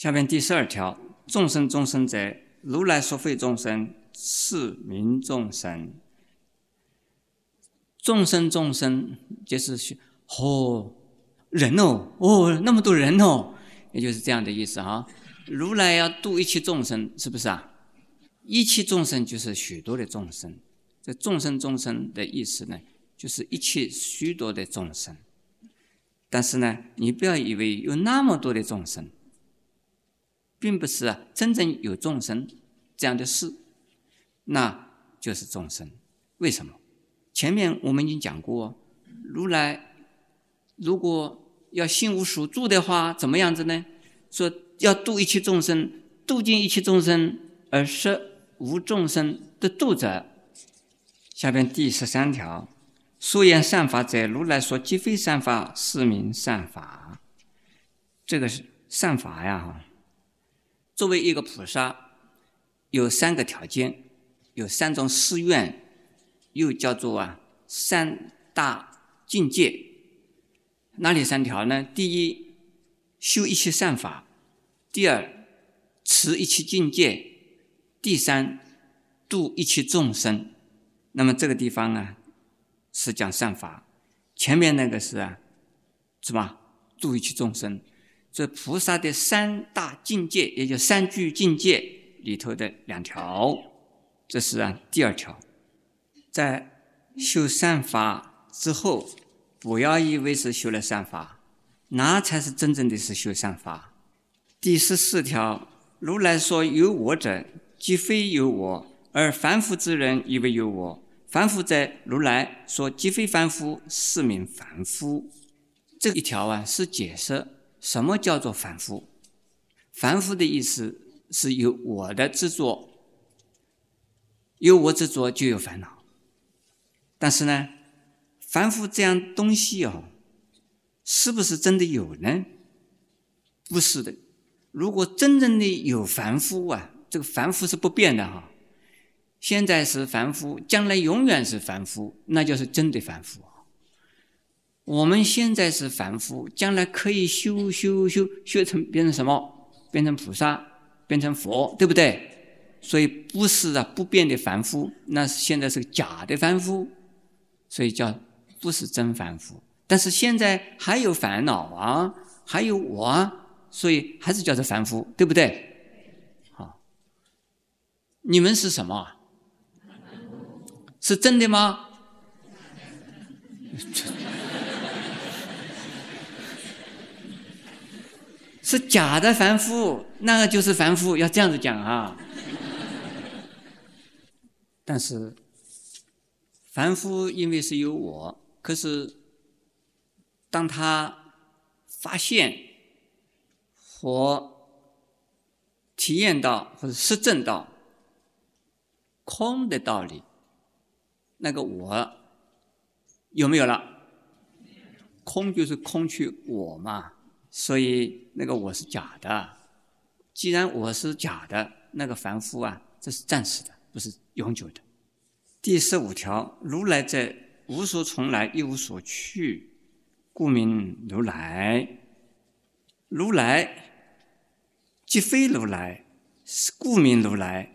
下面第十二条，众生众生者，如来说非众生，是名众生。众生众生就是说，哦，人哦，哦，那么多人哦，也就是这样的意思哈。如来要度一切众生，是不是啊？一切众生就是许多的众生，这众生众生的意思呢，就是一切许多的众生。但是呢，你不要以为有那么多的众生。并不是啊，真正有众生这样的事，那就是众生。为什么？前面我们已经讲过，如来如果要心无所住的话，怎么样子呢？说要度一切众生，度尽一切众生而摄无众生的度者。下边第十三条，说言善法者，如来说即非善法，是名善法。这个是善法呀，哈。作为一个菩萨，有三个条件，有三种誓愿，又叫做啊三大境界。哪里三条呢？第一，修一切善法；第二，持一切境界；第三，度一切众生。那么这个地方啊，是讲善法；前面那个是啊，是吧？度一切众生。这菩萨的三大境界，也就三句境界里头的两条，这是啊第二条。在修善法之后，不要以为是修了善法，那才是真正的是修善法。第十四条，如来说有我者，即非有我，而凡夫之人以为有我。凡夫者，如来说即非凡夫，是名凡夫。这一条啊，是解释。什么叫做凡夫？凡夫的意思是有我的执着，有我执着就有烦恼。但是呢，凡夫这样东西哦，是不是真的有呢？不是的。如果真正的有凡夫啊，这个凡夫是不变的哈。现在是凡夫，将来永远是凡夫，那就是真的凡夫。我们现在是凡夫，将来可以修修修修成变成什么？变成菩萨，变成佛，对不对？所以不是啊，不变的凡夫，那是现在是个假的凡夫，所以叫不是真凡夫。但是现在还有烦恼啊，还有我啊，所以还是叫做凡夫，对不对？好，你们是什么？是真的吗？是假的凡夫，那个就是凡夫，要这样子讲啊。但是凡夫因为是有我，可是当他发现或体验到或者实证到空的道理，那个我有没有了？空就是空去我嘛。所以那个我是假的，既然我是假的，那个凡夫啊，这是暂时的，不是永久的。第十五条，如来在无所从来，一无所去，故名如来。如来即非如来，是故名如来。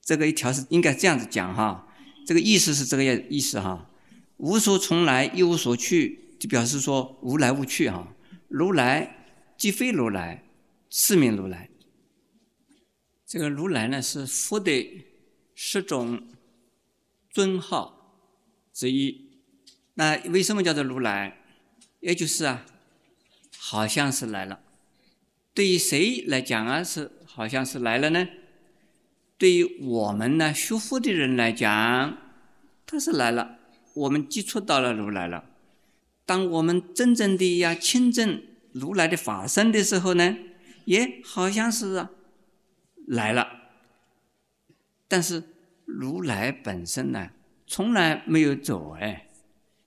这个一条是应该这样子讲哈，这个意思是这个意思哈。无所从来，一无所去，就表示说无来无去哈。如来即非如来，是名如来。这个如来呢，是佛的十种尊号之一。那为什么叫做如来？也就是啊，好像是来了。对于谁来讲啊，是好像是来了呢？对于我们呢，学佛的人来讲，他是来了，我们接触到了如来了。当我们真正的要亲证如来的法身的时候呢，也好像是来了，但是如来本身呢，从来没有走哎，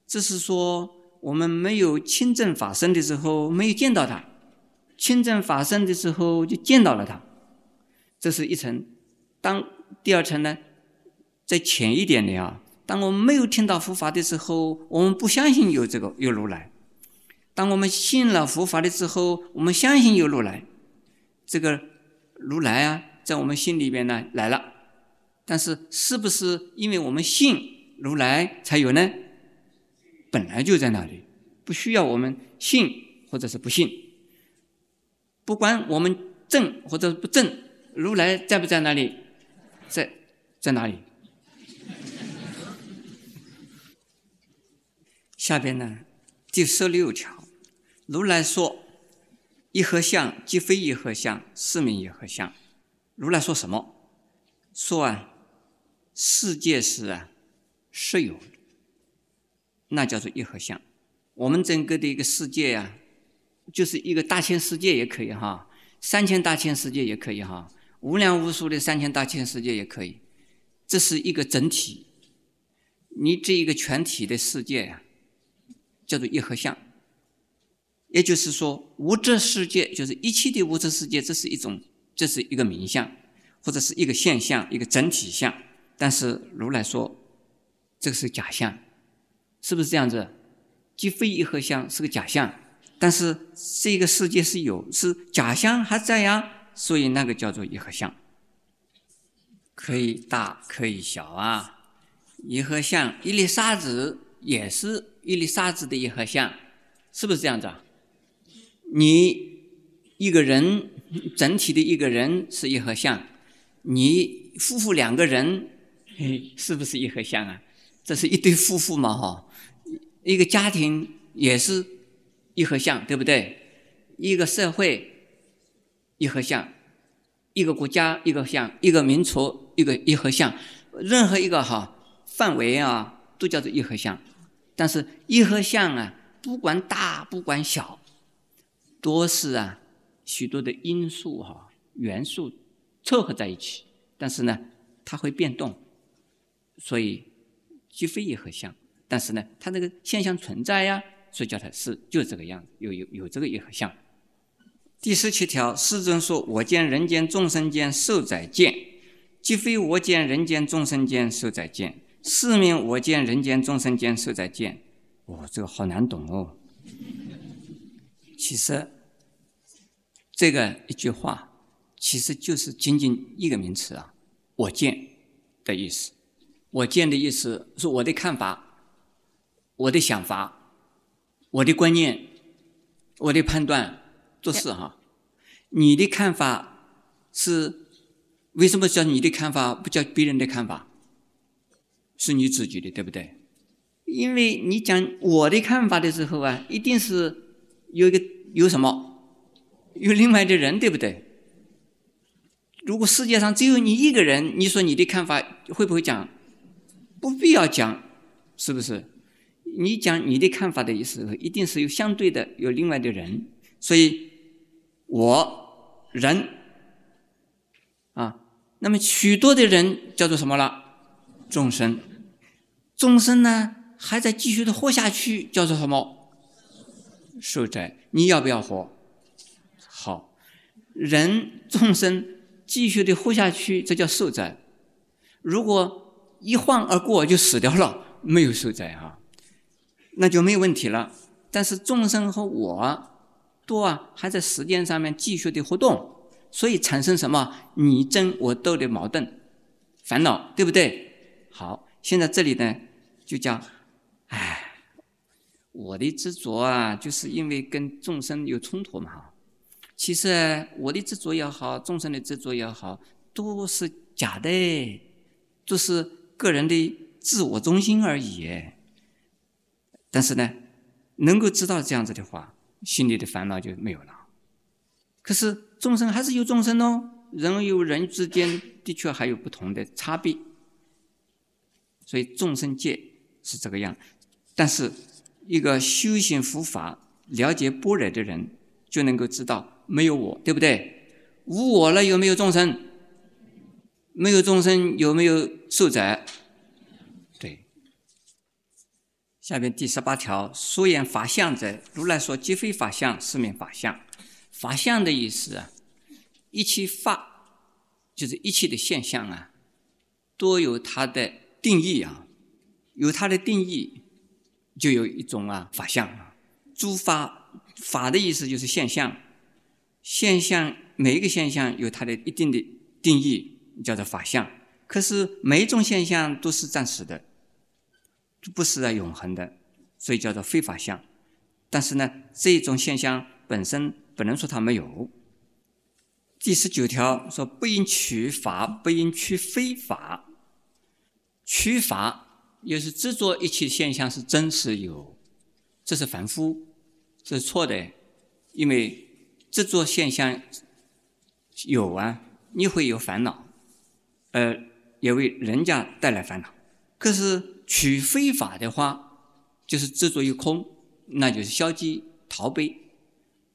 只是说我们没有亲证法身的时候没有见到他，亲证法身的时候就见到了他，这是一层。当第二层呢，再浅一点的啊。当我们没有听到佛法的时候，我们不相信有这个有如来；当我们信了佛法的时候，我们相信有如来。这个如来啊，在我们心里边呢来了。但是，是不是因为我们信如来才有呢？本来就在那里，不需要我们信或者是不信。不管我们正或者不正，如来在不在那里？在，在哪里？下边呢，第十六条，如来说：“一合相即非一合相，是名一合相。”如来说什么？说啊，世界是啊，实有的，那叫做一合相。我们整个的一个世界呀，就是一个大千世界也可以哈，三千大千世界也可以哈，无量无数的三千大千世界也可以。这是一个整体，你这一个全体的世界呀。叫做一合相，也就是说，物质世界就是一切的物质世界，这是一种，这是一个名相，或者是一个现象，一个整体相。但是如来说，这个是假象，是不是这样子？即非一合相是个假象，但是这个世界是有，是假象还在呀，所以那个叫做一合相，可以大可以小啊。一合相，一粒沙子也是。一粒沙子的一合相，是不是这样子啊？你一个人整体的一个人是一合相，你夫妇两个人，是不是一合相啊？这是一对夫妇嘛，哈，一个家庭也是一合相，对不对？一个社会一合相，一个国家一个像，一个民族一个一合相，任何一个哈范围啊，都叫做一合相。但是一合相啊，不管大不管小，多是啊许多的因素哈元素凑合在一起，但是呢它会变动，所以既非一合相。但是呢它那个现象存在呀，所以叫它是就这个样子，有有有这个一合相。第十七条，世尊说：“我见人间众生间受载见，即非我见人间众生间受载见。”四名我见人间众生间受在见，哦，这个好难懂哦。其实这个一句话，其实就是仅仅一个名词啊，“我见”的意思。我见的意思是我的看法、我的想法、我的观念、我的判断，做事哈。你的看法是为什么叫你的看法，不叫别人的看法？是你自己的，对不对？因为你讲我的看法的时候啊，一定是有一个有什么，有另外的人，对不对？如果世界上只有你一个人，你说你的看法会不会讲？不必要讲，是不是？你讲你的看法的时候，一定是有相对的，有另外的人。所以，我人啊，那么许多的人叫做什么了？众生。众生呢还在继续的活下去，叫做什么？受灾。你要不要活？好，人众生继续的活下去，这叫受灾。如果一晃而过就死掉了，没有受灾啊，那就没有问题了。但是众生和我都啊还在时间上面继续的活动，所以产生什么你争我斗的矛盾、烦恼，对不对？好，现在这里呢。就讲，哎，我的执着啊，就是因为跟众生有冲突嘛。其实我的执着也好，众生的执着也好，都是假的，都是个人的自我中心而已。但是呢，能够知道这样子的话，心里的烦恼就没有了。可是众生还是有众生哦，人与人之间的确还有不同的差别，所以众生界。是这个样，但是一个修行佛法、了解般若的人，就能够知道没有我，对不对？无我了，有没有众生？没有众生，有没有受载？对。下面第十八条，说言法相者，如来说即非法相，是名法相。法相的意思啊，一切法就是一切的现象啊，都有它的定义啊。有它的定义，就有一种啊法相。诸法法的意思就是现象，现象每一个现象有它的一定的定义，叫做法相。可是每一种现象都是暂时的，不是啊永恒的，所以叫做非法相。但是呢，这一种现象本身不能说它没有。第十九条说：“不应取法，不应取非法。取法又是执着一切现象是真实有，这是凡夫，这是错的。因为执着现象有啊，你会有烦恼，呃。”也为人家带来烦恼。可是取非法的话，就是执着于空，那就是消极逃避，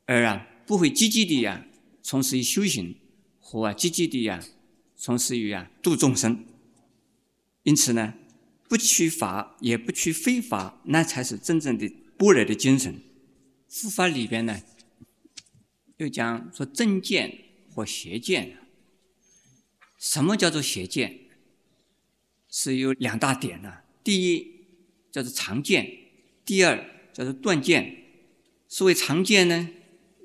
而啊不会积极的呀从事于修行，或啊积极的呀从事于啊度众生。因此呢，不取法也不取非法，那才是真正的般若的精神。佛法里边呢，又讲说正见或邪见。什么叫做邪见？是有两大点呢，第一叫做常见，第二叫做断见。所谓常见呢，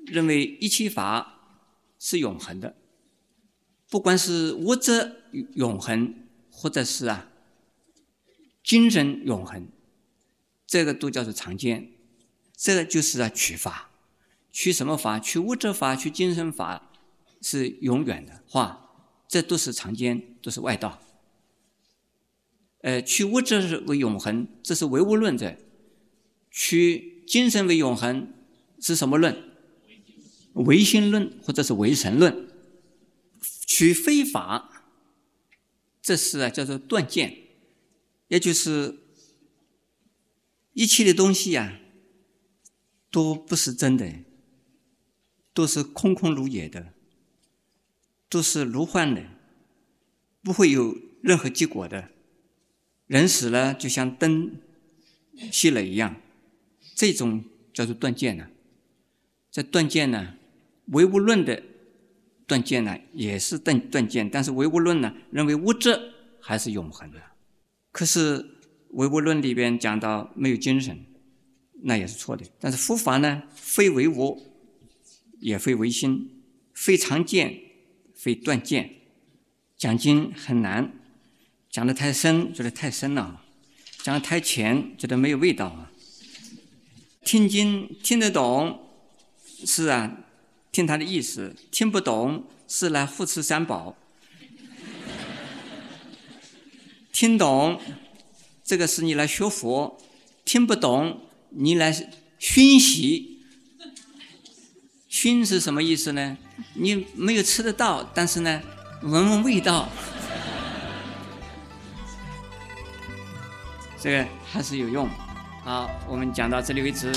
认为一切法是永恒的，不管是物质永恒，或者是啊精神永恒，这个都叫做常见。这个就是啊取法，取什么法？取物质法，取精神法是永远的话，这都是常见，都是外道。呃，取物质为永恒，这是唯物论者；取精神为永恒，是什么论？唯心论或者是唯神论。取非法，这是啊叫做断见，也就是一切的东西呀，都不是真的，都是空空如也的，都是如幻的，不会有任何结果的。人死了，就像灯熄了一样，这种叫做断见呢。这断见呢，唯物论的断见呢，也是断断见，但是唯物论呢，认为物质还是永恒的。可是唯物论里边讲到没有精神，那也是错的。但是佛法呢，非唯物，也非唯心，非常见，非断见，讲经很难。讲的太深，觉得太深了；讲的太浅，觉得没有味道啊。听经听得懂，是啊，听他的意思；听不懂，是来护持三宝。听懂，这个是你来学佛；听不懂，你来熏习。熏是什么意思呢？你没有吃得到，但是呢，闻闻味道。这个还是有用。好，我们讲到这里为止。